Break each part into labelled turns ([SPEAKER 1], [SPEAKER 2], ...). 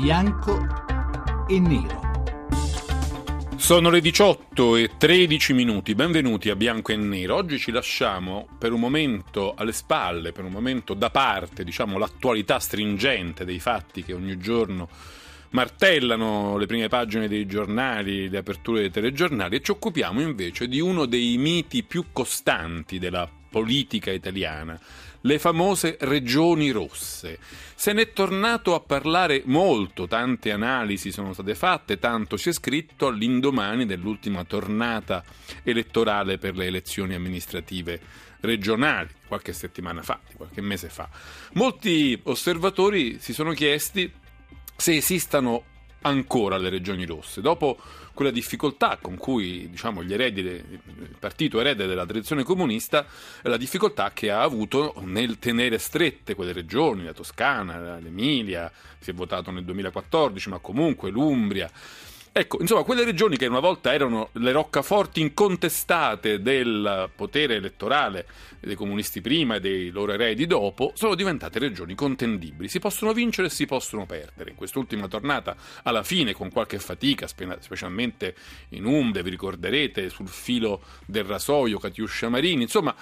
[SPEAKER 1] bianco e nero.
[SPEAKER 2] Sono le 18 e 13 minuti, benvenuti a Bianco e Nero. Oggi ci lasciamo per un momento alle spalle, per un momento da parte, diciamo, l'attualità stringente dei fatti che ogni giorno martellano le prime pagine dei giornali, le aperture dei telegiornali e ci occupiamo invece di uno dei miti più costanti della politica italiana, le famose regioni rosse. Se ne è tornato a parlare molto, tante analisi sono state fatte, tanto si è scritto all'indomani dell'ultima tornata elettorale per le elezioni amministrative regionali, qualche settimana fa, qualche mese fa. Molti osservatori si sono chiesti se esistano ancora le regioni rosse. Dopo quella difficoltà con cui diciamo, gli eredi, il partito erede della tradizione comunista, la difficoltà che ha avuto nel tenere strette quelle regioni, la Toscana, l'Emilia, si è votato nel 2014, ma comunque l'Umbria. Ecco, insomma, quelle regioni che una volta erano le roccaforti incontestate del potere elettorale dei comunisti prima e dei loro eredi dopo, sono diventate regioni contendibili. Si possono vincere e si possono perdere. In quest'ultima tornata, alla fine, con qualche fatica, specialmente in Umbria, vi ricorderete, sul filo del rasoio, Catiuscia Marini, insomma,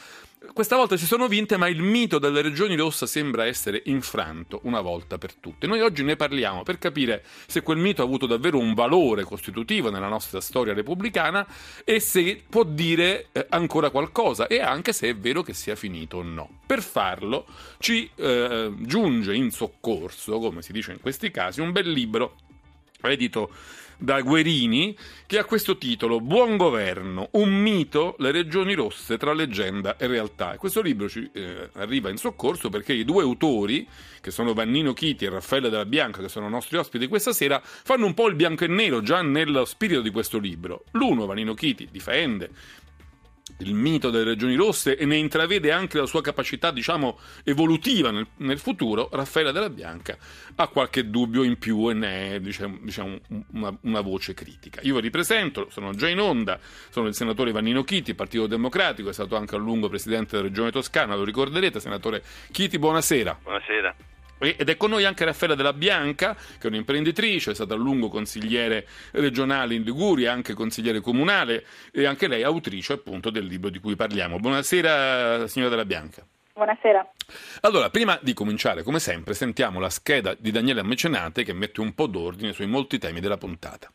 [SPEAKER 2] questa volta si sono vinte, ma il mito delle regioni rosse sembra essere infranto una volta per tutte. Noi oggi ne parliamo per capire se quel mito ha avuto davvero un valore costitutivo nella nostra storia repubblicana e se può dire eh, ancora qualcosa e anche se è vero che sia finito o no. Per farlo ci eh, giunge in soccorso, come si dice in questi casi, un bel libro edito da Guerini, che ha questo titolo Buon governo, un mito, le regioni rosse tra leggenda e realtà. E questo libro ci eh, arriva in soccorso perché i due autori, che sono Vannino Chiti e Raffaele della Bianca, che sono nostri ospiti questa sera, fanno un po' il bianco e nero già nello spirito di questo libro. L'uno, Vannino Chiti, difende il mito delle regioni rosse e ne intravede anche la sua capacità, diciamo, evolutiva nel, nel futuro, Raffaella della Bianca ha qualche dubbio in più e ne è diciamo, diciamo una, una, voce critica. Io vi ripresento, sono già in onda, sono il senatore Vannino Chiti, Partito Democratico, è stato anche a lungo presidente della regione toscana, lo ricorderete, senatore Chiti, buonasera.
[SPEAKER 3] Buonasera.
[SPEAKER 2] Ed è con noi anche Raffaella Della Bianca, che è un'imprenditrice, è stata a lungo consigliere regionale in Liguria, anche consigliere comunale e anche lei autrice appunto del libro di cui parliamo. Buonasera signora Della Bianca.
[SPEAKER 4] Buonasera.
[SPEAKER 2] Allora, prima di cominciare, come sempre, sentiamo la scheda di Daniele Mecenate che mette un po' d'ordine sui molti temi della puntata.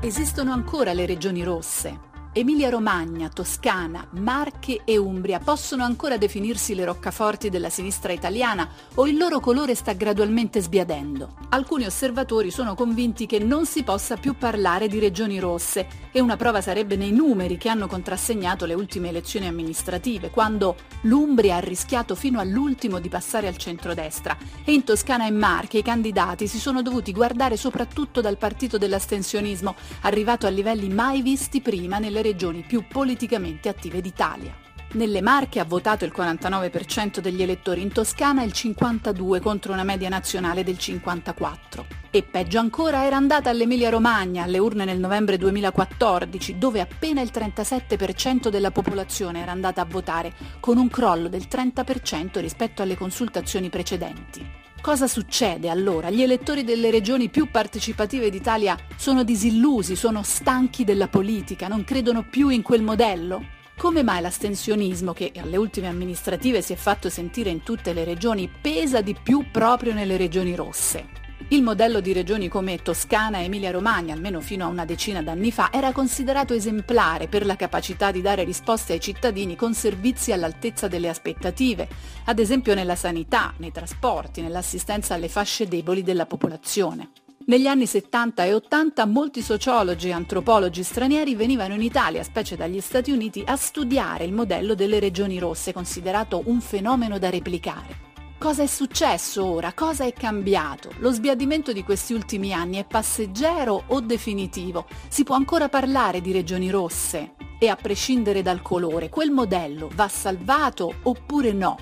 [SPEAKER 5] Esistono ancora le regioni rosse Emilia-Romagna, Toscana, Marche e Umbria possono ancora definirsi le roccaforti della sinistra italiana o il loro colore sta gradualmente sbiadendo. Alcuni osservatori sono convinti che non si possa più parlare di regioni rosse e una prova sarebbe nei numeri che hanno contrassegnato le ultime elezioni amministrative, quando l'Umbria ha rischiato fino all'ultimo di passare al centrodestra e in Toscana e Marche i candidati si sono dovuti guardare soprattutto dal partito dell'astensionismo, arrivato a livelli mai visti prima nelle regioni più politicamente attive d'Italia. Nelle Marche ha votato il 49% degli elettori, in Toscana il 52% contro una media nazionale del 54%. E peggio ancora era andata all'Emilia Romagna, alle urne nel novembre 2014, dove appena il 37% della popolazione era andata a votare, con un crollo del 30% rispetto alle consultazioni precedenti. Cosa succede allora? Gli elettori delle regioni più partecipative d'Italia sono disillusi, sono stanchi della politica, non credono più in quel modello? Come mai l'astensionismo, che alle ultime amministrative si è fatto sentire in tutte le regioni, pesa di più proprio nelle regioni rosse? Il modello di regioni come Toscana e Emilia-Romagna, almeno fino a una decina d'anni fa, era considerato esemplare per la capacità di dare risposte ai cittadini con servizi all'altezza delle aspettative, ad esempio nella sanità, nei trasporti, nell'assistenza alle fasce deboli della popolazione. Negli anni 70 e 80 molti sociologi e antropologi stranieri venivano in Italia, specie dagli Stati Uniti, a studiare il modello delle regioni rosse, considerato un fenomeno da replicare. Cosa è successo ora? Cosa è cambiato? Lo sbiadimento di questi ultimi anni è passeggero o definitivo? Si può ancora parlare di regioni rosse? E a prescindere dal colore, quel modello va salvato oppure no?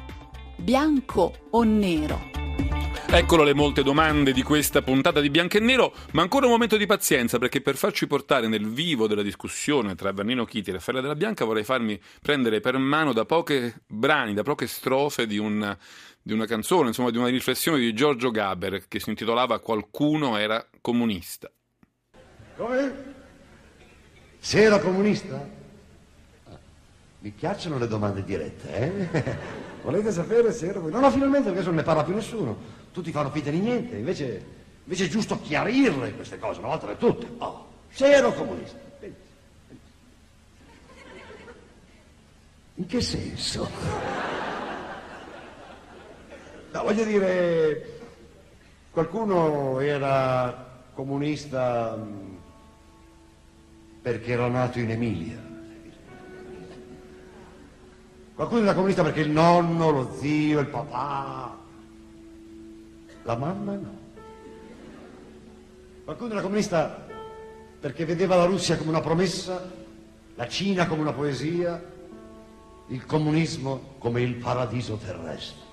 [SPEAKER 5] Bianco o nero?
[SPEAKER 2] Eccolo le molte domande di questa puntata di Bianco e Nero, ma ancora un momento di pazienza perché per farci portare nel vivo della discussione tra Vernino Chiti e Raffaele della Bianca vorrei farmi prendere per mano da poche brani, da poche strofe di una, di una canzone, insomma di una riflessione di Giorgio Gaber che si intitolava Qualcuno era comunista.
[SPEAKER 3] Come? Se era comunista? Mi piacciono le domande dirette, eh? Volete sapere se ero comunista? No, no, finalmente adesso non ne parla più nessuno tutti fanno finta di niente, invece, invece è giusto chiarirle queste cose una volta per tutte. Oh, se ero comunista. In che senso? No, voglio dire, qualcuno era comunista mm, perché era nato in Emilia. Qualcuno era comunista perché il nonno, lo zio, il papà la mamma no. Qualcuno era comunista perché vedeva la Russia come una promessa, la Cina come una poesia, il comunismo come il paradiso terrestre.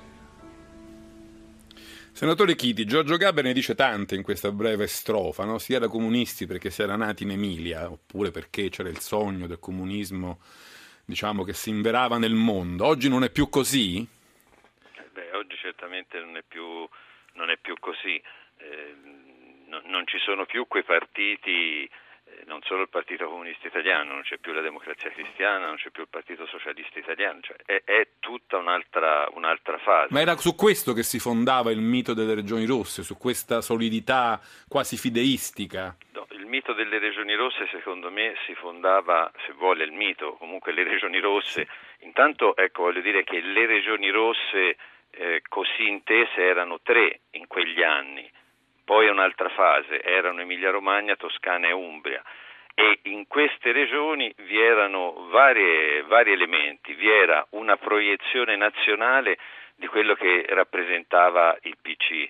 [SPEAKER 2] Senatore Chiti, Giorgio Gaber ne dice tante in questa breve strofa, no? si era comunisti perché si era nati in Emilia, oppure perché c'era il sogno del comunismo, diciamo, che si inverava nel mondo. Oggi non è più così?
[SPEAKER 4] Beh, oggi certamente non è più non è più così, eh, no, non ci sono più quei partiti, non solo il Partito Comunista Italiano, non c'è più la Democrazia Cristiana, non c'è più il Partito Socialista Italiano, cioè è, è, tutta un'altra, un'altra fase.
[SPEAKER 2] Ma era su questo che si fondava il mito delle regioni rosse, su questa solidità quasi fideistica?
[SPEAKER 4] No, il mito delle regioni rosse secondo me si fondava, se vuole il mito, comunque le regioni rosse, intanto ecco voglio dire che le regioni rosse eh, così intese erano tre in quegli anni, poi un'altra fase, erano Emilia Romagna, Toscana e Umbria. E in queste regioni vi erano varie, vari elementi, vi era una proiezione nazionale di quello che rappresentava il PC,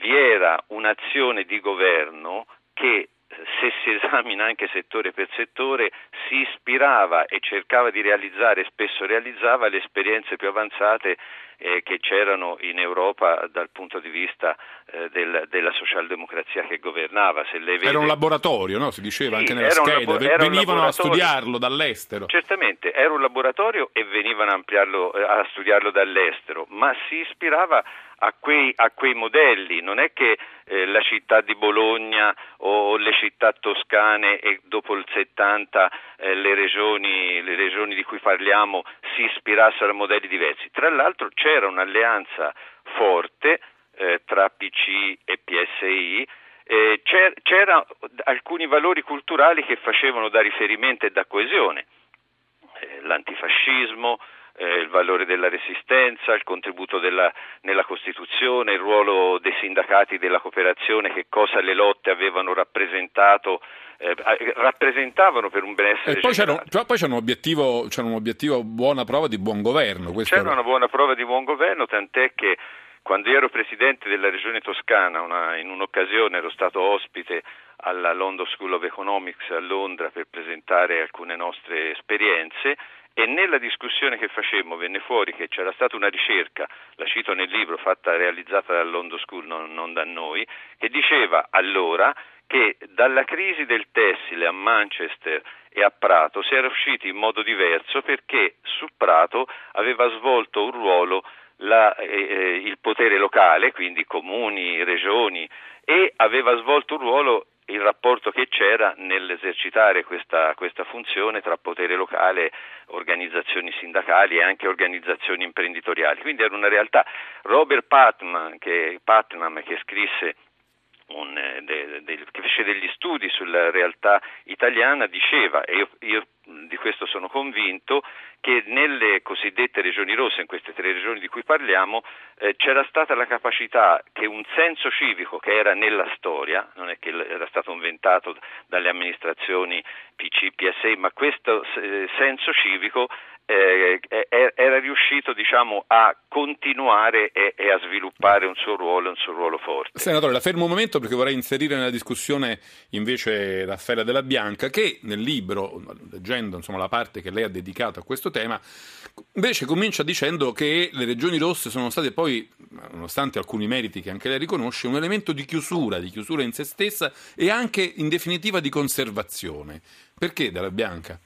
[SPEAKER 4] vi era un'azione di governo che se si esamina anche settore per settore, si ispirava e cercava di realizzare, spesso realizzava le esperienze più avanzate eh, che c'erano in Europa dal punto di vista eh, del, della socialdemocrazia che governava.
[SPEAKER 2] Vede... Era un laboratorio, no? si diceva sì, anche nella scheda, labo- venivano a studiarlo dall'estero.
[SPEAKER 4] Certamente, era un laboratorio e venivano a, eh, a studiarlo dall'estero, ma si ispirava a quei, a quei modelli, non è che eh, la città di Bologna o le città toscane e dopo il 70 eh, le, regioni, le, regioni, di cui parliamo si ispirassero a modelli diversi. Tra l'altro c'era un'alleanza forte eh, tra PC e PSI eh, c'erano alcuni valori culturali che facevano da riferimento e da coesione, eh, l'antifascismo, eh, il valore della resistenza, il contributo della, nella Costituzione, il ruolo dei sindacati della cooperazione, che cosa le lotte avevano rappresentato, eh, rappresentavano per un benessere
[SPEAKER 2] e poi c'era, poi c'era, un obiettivo, c'era un obiettivo buona prova di buon governo.
[SPEAKER 4] C'era era... una buona prova di buon governo, tant'è che quando ero presidente della regione toscana, una, in un'occasione ero stato ospite alla London School of Economics a Londra per presentare alcune nostre esperienze e nella discussione che facemmo venne fuori che c'era stata una ricerca, la cito nel libro, fatta, realizzata dal London School, non, non da noi, che diceva allora che dalla crisi del tessile a Manchester e a Prato si era usciti in modo diverso perché su Prato aveva svolto un ruolo la, eh, eh il potere locale, quindi comuni, regioni, e aveva svolto un ruolo c'era nell'esercitare questa, questa, funzione tra potere locale, organizzazioni sindacali e anche organizzazioni imprenditoriali. Quindi era una realtà. Robert Putnam, che, Putnam, che scrisse un, eh, de, de, che fece degli studi sulla realtà italiana, diceva, e io, io di questo sono convinto, che nelle cosiddette regioni rosse, in queste tre regioni di cui parliamo, eh, c'era stata la capacità che un senso civico che era nella storia, non è che era stato inventato dalle amministrazioni PC, PSI, ma questo eh, senso civico eh, era riuscito diciamo, a continuare e, e, a sviluppare un suo ruolo, un suo ruolo forte.
[SPEAKER 2] Senatore, la fermo un momento perché vorrei inserire nella discussione invece Raffaella Della Bianca che nel libro, leggendo insomma, la parte che lei ha dedicato a questo tema, invece comincia dicendo che le regioni rosse sono state poi, nonostante alcuni meriti che anche lei riconosce, un elemento di chiusura, di chiusura in se stessa e anche in definitiva di conservazione. Perché Della Bianca?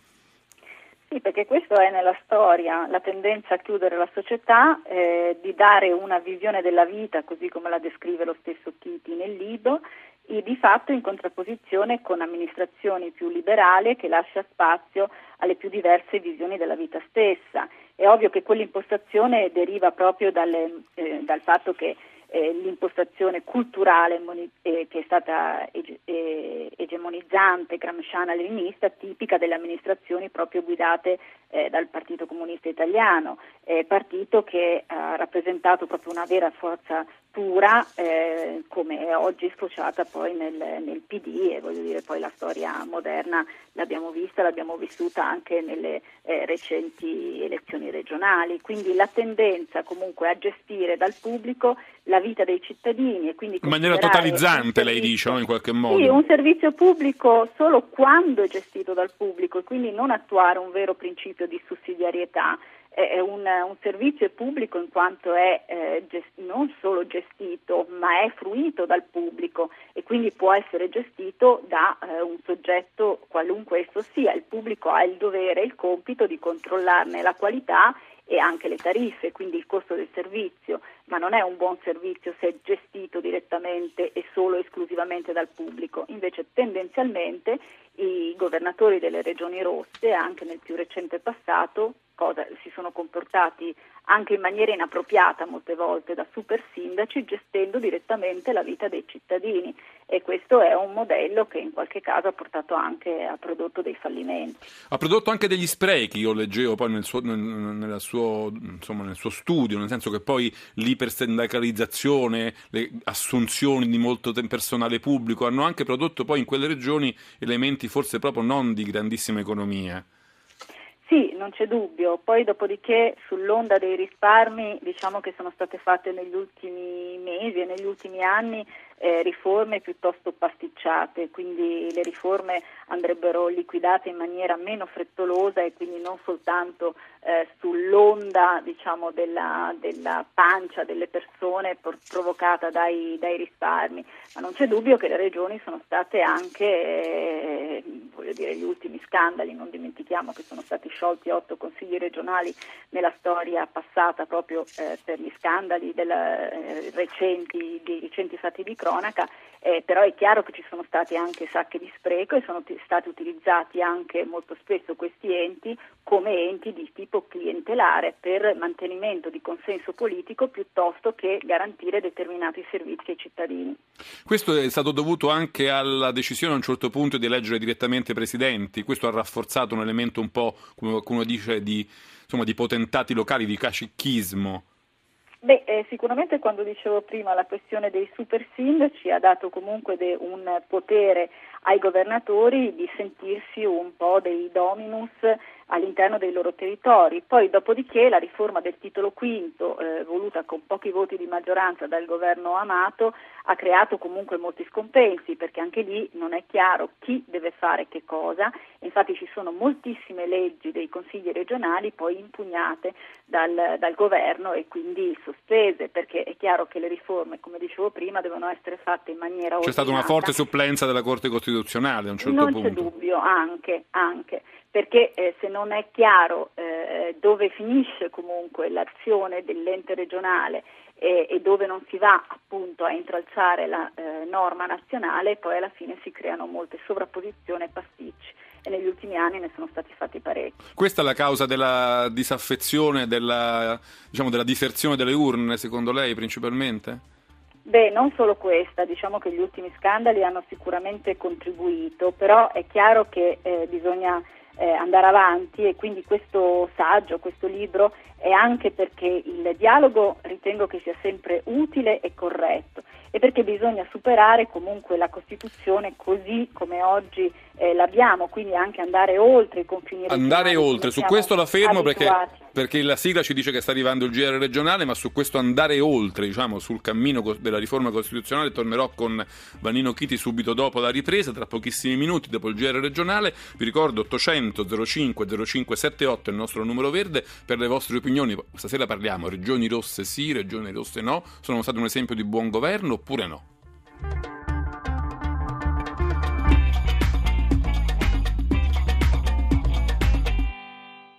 [SPEAKER 6] Sì, perché questo è nella storia, la tendenza a chiudere la società, eh, di dare una visione della vita, così come la descrive lo stesso Titi nel libro, e di fatto in contrapposizione con amministrazioni più liberali che lascia spazio alle più diverse visioni della vita stessa. È ovvio che quell'impostazione deriva proprio dalle, eh, dal fatto che eh, l'impostazione culturale eh, che è stata eh, egemonizzante, gramsciana leninista, tipica delle amministrazioni proprio guidate dal Partito Comunista Italiano, partito che ha rappresentato proprio una vera forza pura eh, come è oggi sfociata poi nel, nel, PD e voglio dire poi la storia moderna l'abbiamo vista, l'abbiamo vissuta anche nelle eh, recenti elezioni regionali, quindi la tendenza comunque a gestire dal pubblico la vita dei cittadini e quindi
[SPEAKER 2] in maniera totalizzante lei dice no? in qualche modo
[SPEAKER 6] sì, un servizio pubblico solo quando è gestito dal pubblico e quindi non attuare un vero principio di sussidiarietà è un, un, servizio pubblico in quanto è eh, gest- non solo gestito ma è fruito dal pubblico e quindi può essere gestito da eh, un soggetto qualunque esso sia. Il pubblico ha il dovere e il compito di controllarne la qualità e anche le tariffe, quindi il costo del servizio, ma non è un buon servizio se è gestito direttamente e solo esclusivamente dal pubblico. Invece tendenzialmente i governatori delle regioni rosse, anche nel più recente passato, cosa, si sono comportati anche in maniera inappropriata molte volte da super sindaci gestendo direttamente la vita dei cittadini e questo è un modello che in qualche caso ha portato anche a prodotto dei fallimenti.
[SPEAKER 2] Ha prodotto anche degli sprechi, io leggevo poi nel suo, nel, suo, insomma, nel suo studio, nel senso che poi l'ipersindacalizzazione, le assunzioni di molto personale pubblico hanno anche prodotto poi in quelle regioni elementi forse proprio non di grandissima economia.
[SPEAKER 6] Sì, non c'è dubbio. Poi dopodiché sull'onda dei risparmi diciamo che sono state fatte negli ultimi mesi e negli ultimi anni eh, riforme piuttosto pasticciate, quindi le riforme andrebbero liquidate in maniera meno frettolosa e quindi non soltanto eh, sull'onda diciamo, della, della, pancia delle persone por- provocata dai, dai, risparmi, ma non c'è dubbio che le regioni sono state anche, eh, voglio dire, gli ultimi scandali, non dimentichiamo che sono stati sciolti otto consigli regionali nella storia passata proprio eh, per gli scandali della, eh, recenti, dei recenti fatti di cronaca cronaca, eh, però è chiaro che ci sono stati anche sacche di spreco e sono t- stati utilizzati anche molto spesso questi enti come enti di tipo clientelare per mantenimento di consenso politico piuttosto che garantire determinati servizi ai cittadini.
[SPEAKER 2] Questo è stato dovuto anche alla decisione a un certo punto di eleggere direttamente presidenti, questo ha rafforzato un elemento un po', come qualcuno dice, di, insomma, di potentati locali, di cacichismo.
[SPEAKER 6] Beh, eh, sicuramente quando dicevo prima la questione dei super sindaci ha dato comunque de, un potere ai governatori di sentirsi un po' dei dominus all'interno dei loro territori. Poi dopodiché la riforma del titolo quinto, eh, voluta con pochi voti di maggioranza dal governo Amato, ha creato comunque molti scompensi perché anche lì non è chiaro chi deve fare che cosa. Infatti ci sono moltissime leggi dei consigli regionali poi impugnate dal, dal governo e quindi sospese perché è chiaro che le riforme, come dicevo prima, devono essere fatte in maniera ordinata.
[SPEAKER 2] C'è stata una forte supplenza della Corte Costituzionale a un certo
[SPEAKER 6] non
[SPEAKER 2] punto.
[SPEAKER 6] Non c'è dubbio, anche, anche perché eh, se non è chiaro eh, dove finisce comunque l'azione dell'ente regionale e, e, dove non si va appunto a intralciare la eh, norma nazionale, poi alla fine si creano molte sovrapposizioni e pasticci e negli ultimi anni ne sono stati fatti parecchi.
[SPEAKER 2] Questa è la causa della disaffezione, della, diciamo, della diserzione delle urne, secondo lei principalmente?
[SPEAKER 6] Beh, non solo questa, diciamo che gli ultimi scandali hanno sicuramente contribuito, però è chiaro che eh, bisogna eh, andare avanti e quindi questo saggio, questo libro è anche perché il dialogo ritengo che sia sempre utile e corretto e perché bisogna superare comunque la Costituzione così come oggi eh, l'abbiamo, quindi anche andare oltre i confini regionali.
[SPEAKER 2] Andare oltre, su questo la fermo perché, perché la sigla ci dice che sta arrivando il GR regionale, ma su questo andare oltre, diciamo, sul cammino della riforma costituzionale, tornerò con Vanino Chiti subito dopo la ripresa, tra pochissimi minuti dopo il GR regionale. Vi ricordo 800 05 0578 è il nostro numero verde per le vostre opinioni. Stasera parliamo regioni rosse sì, regioni rosse no. Sono state un esempio di buon governo oppure no?